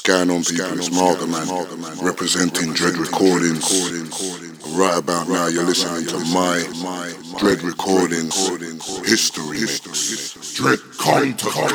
going on, people? It's Margaman, representing Dread Recordings. Right about now, you're listening to my Dread Recordings history. Dread Contact.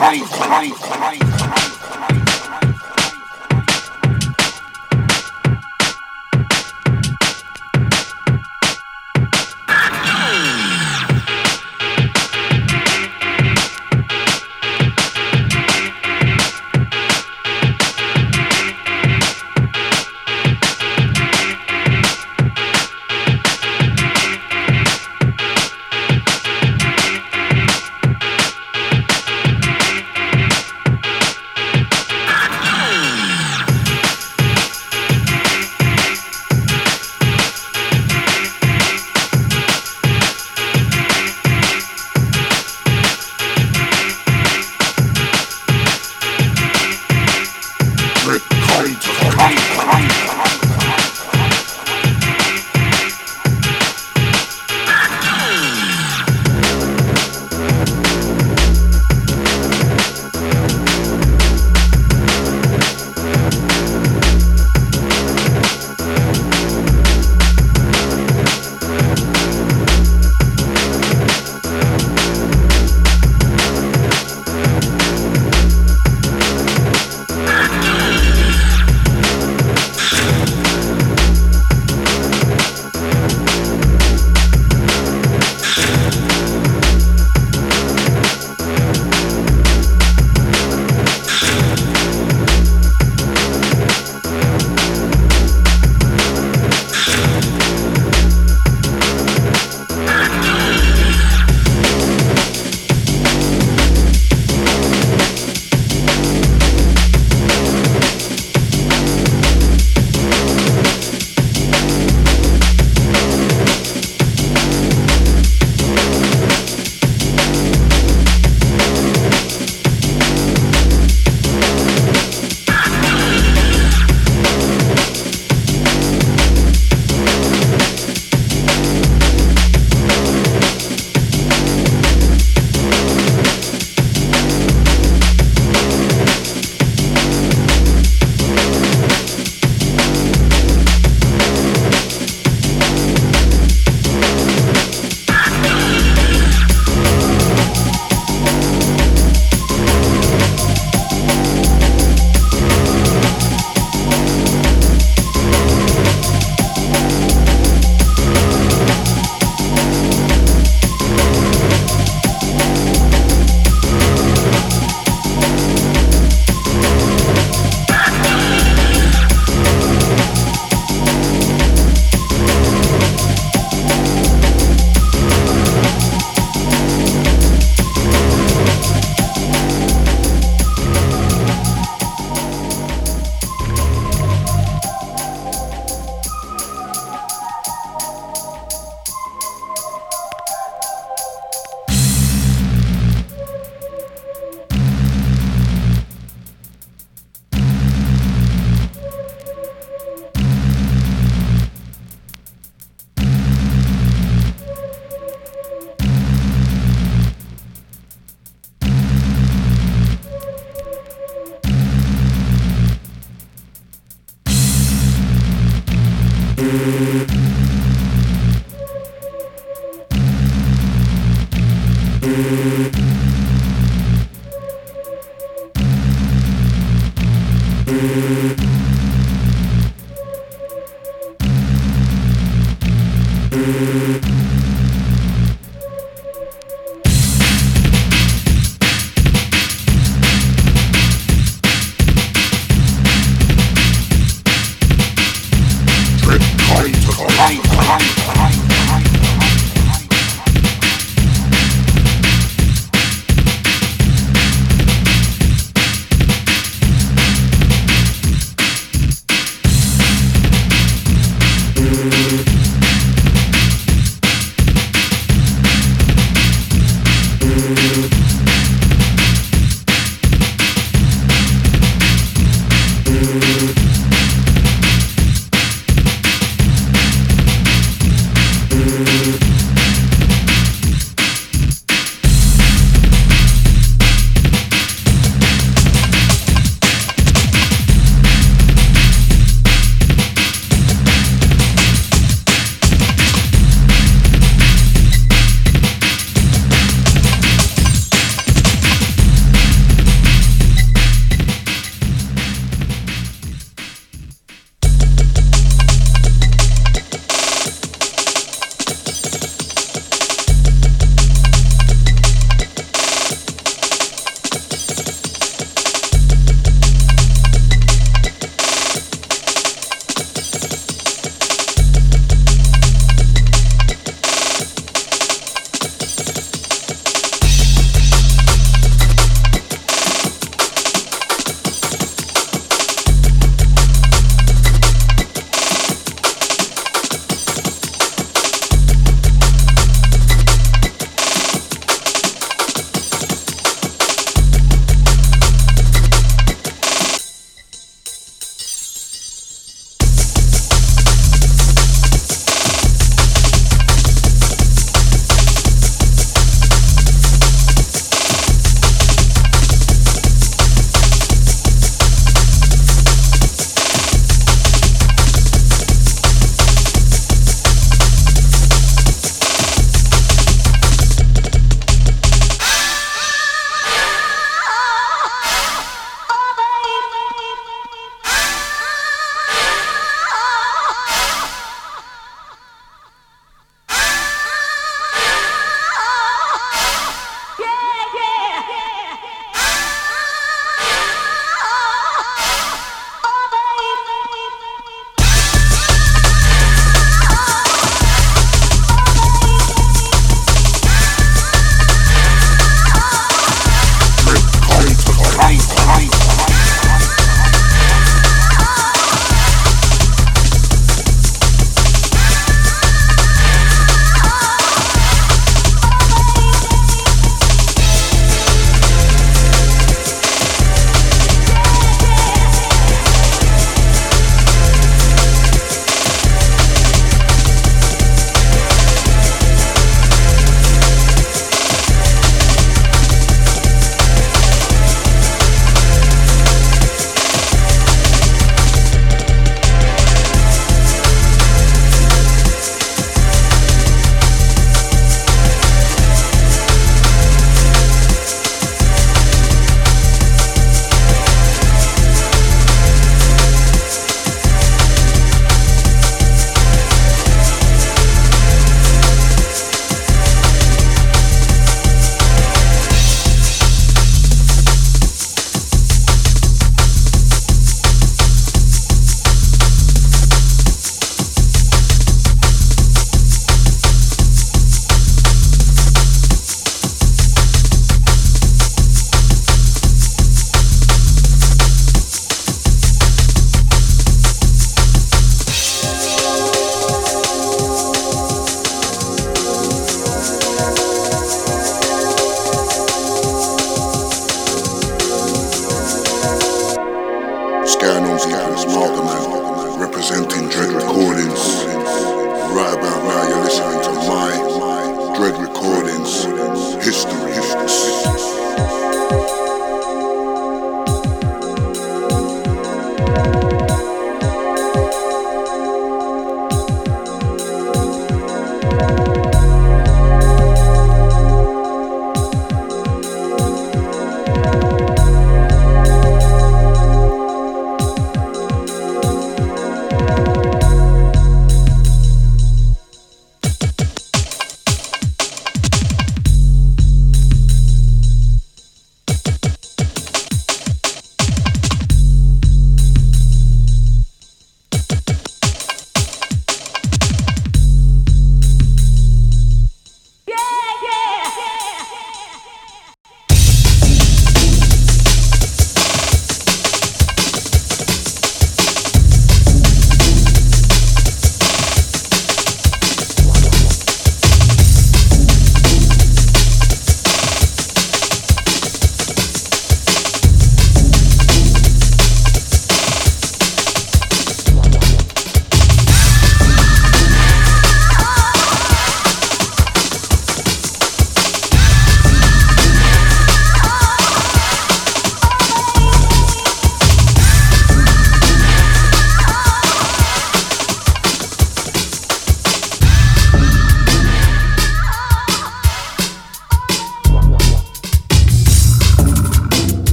Dread Contact.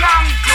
young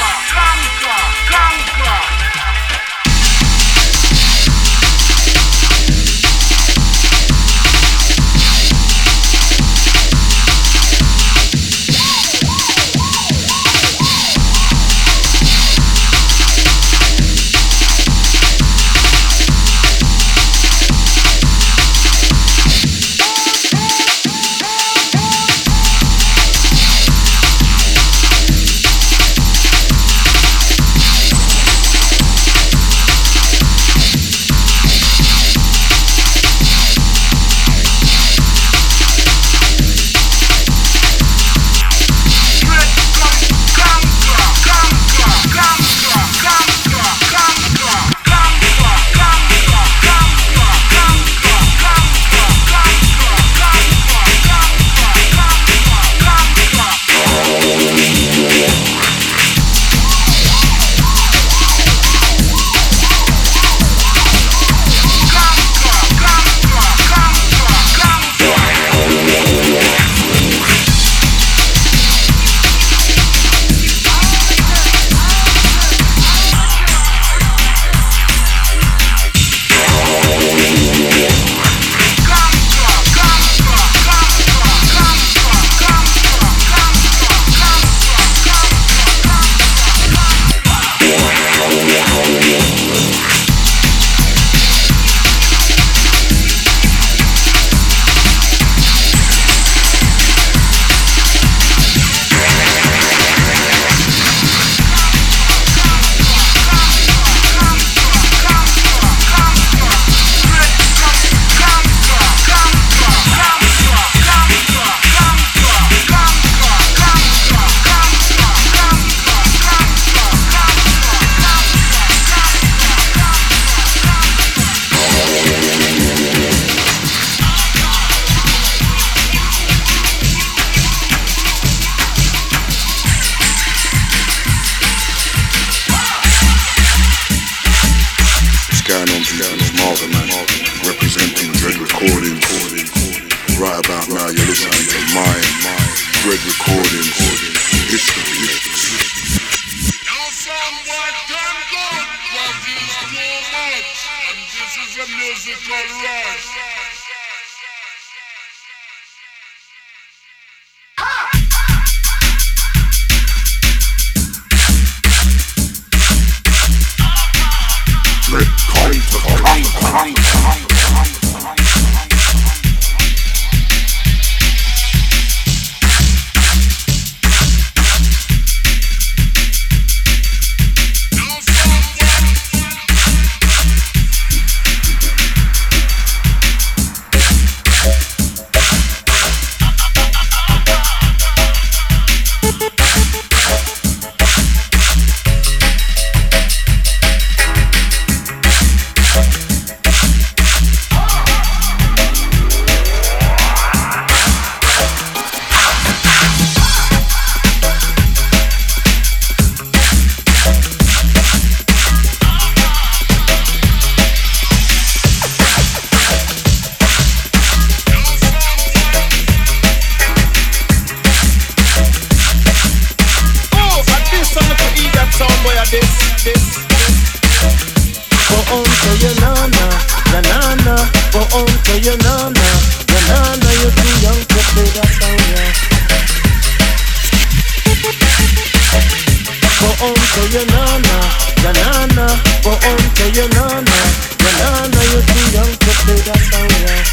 on to your nana, na nana. You're too young to play that song, yeah.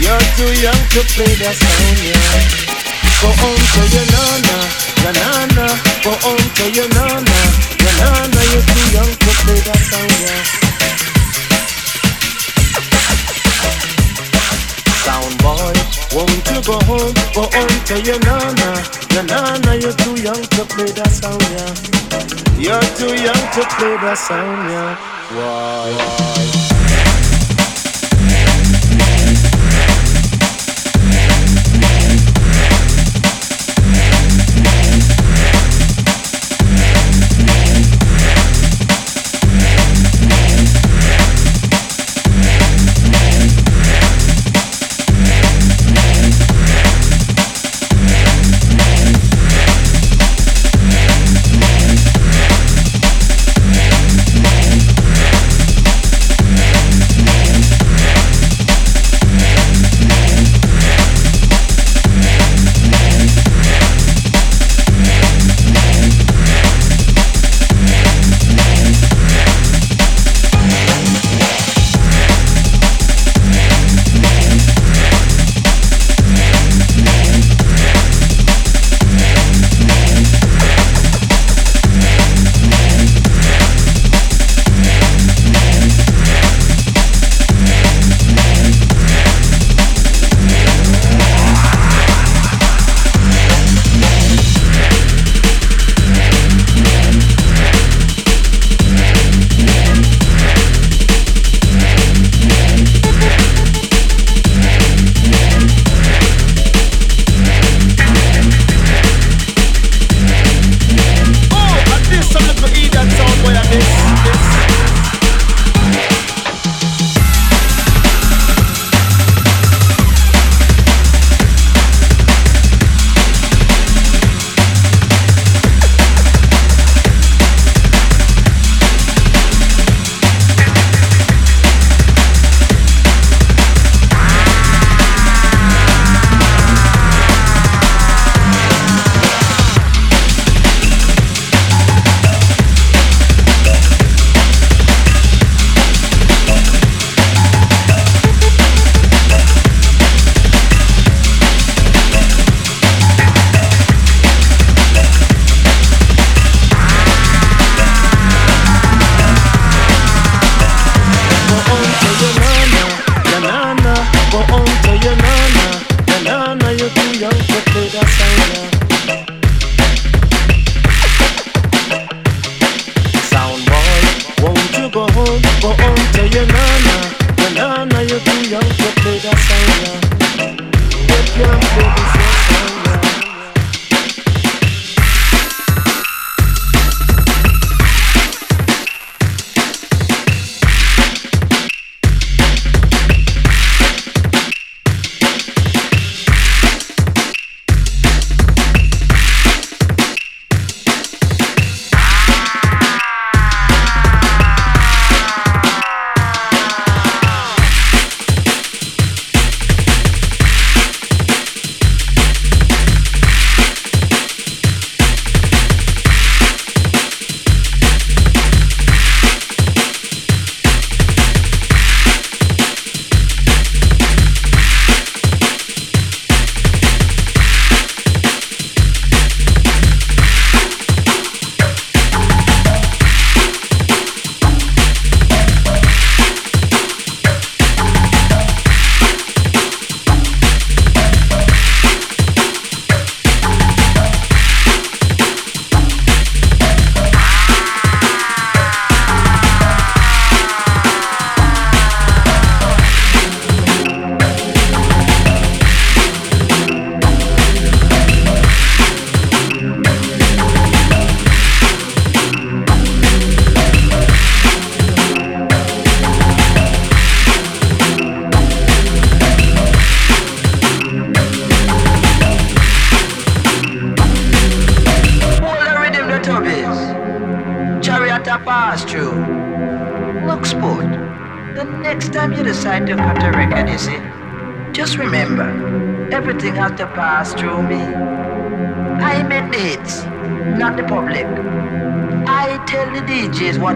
You're too young to play that song, yeah. Go on to your nana, na nana. Go on to your nana, na nana. You're too young to play that song, yeah. Sound boy, won't you go home? Go on to your nana, na nana. You're too young to play that sound, yeah. You're too young to play that sound, yeah. Why?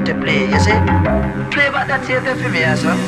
to play, you see? Play about that tape for me, sir.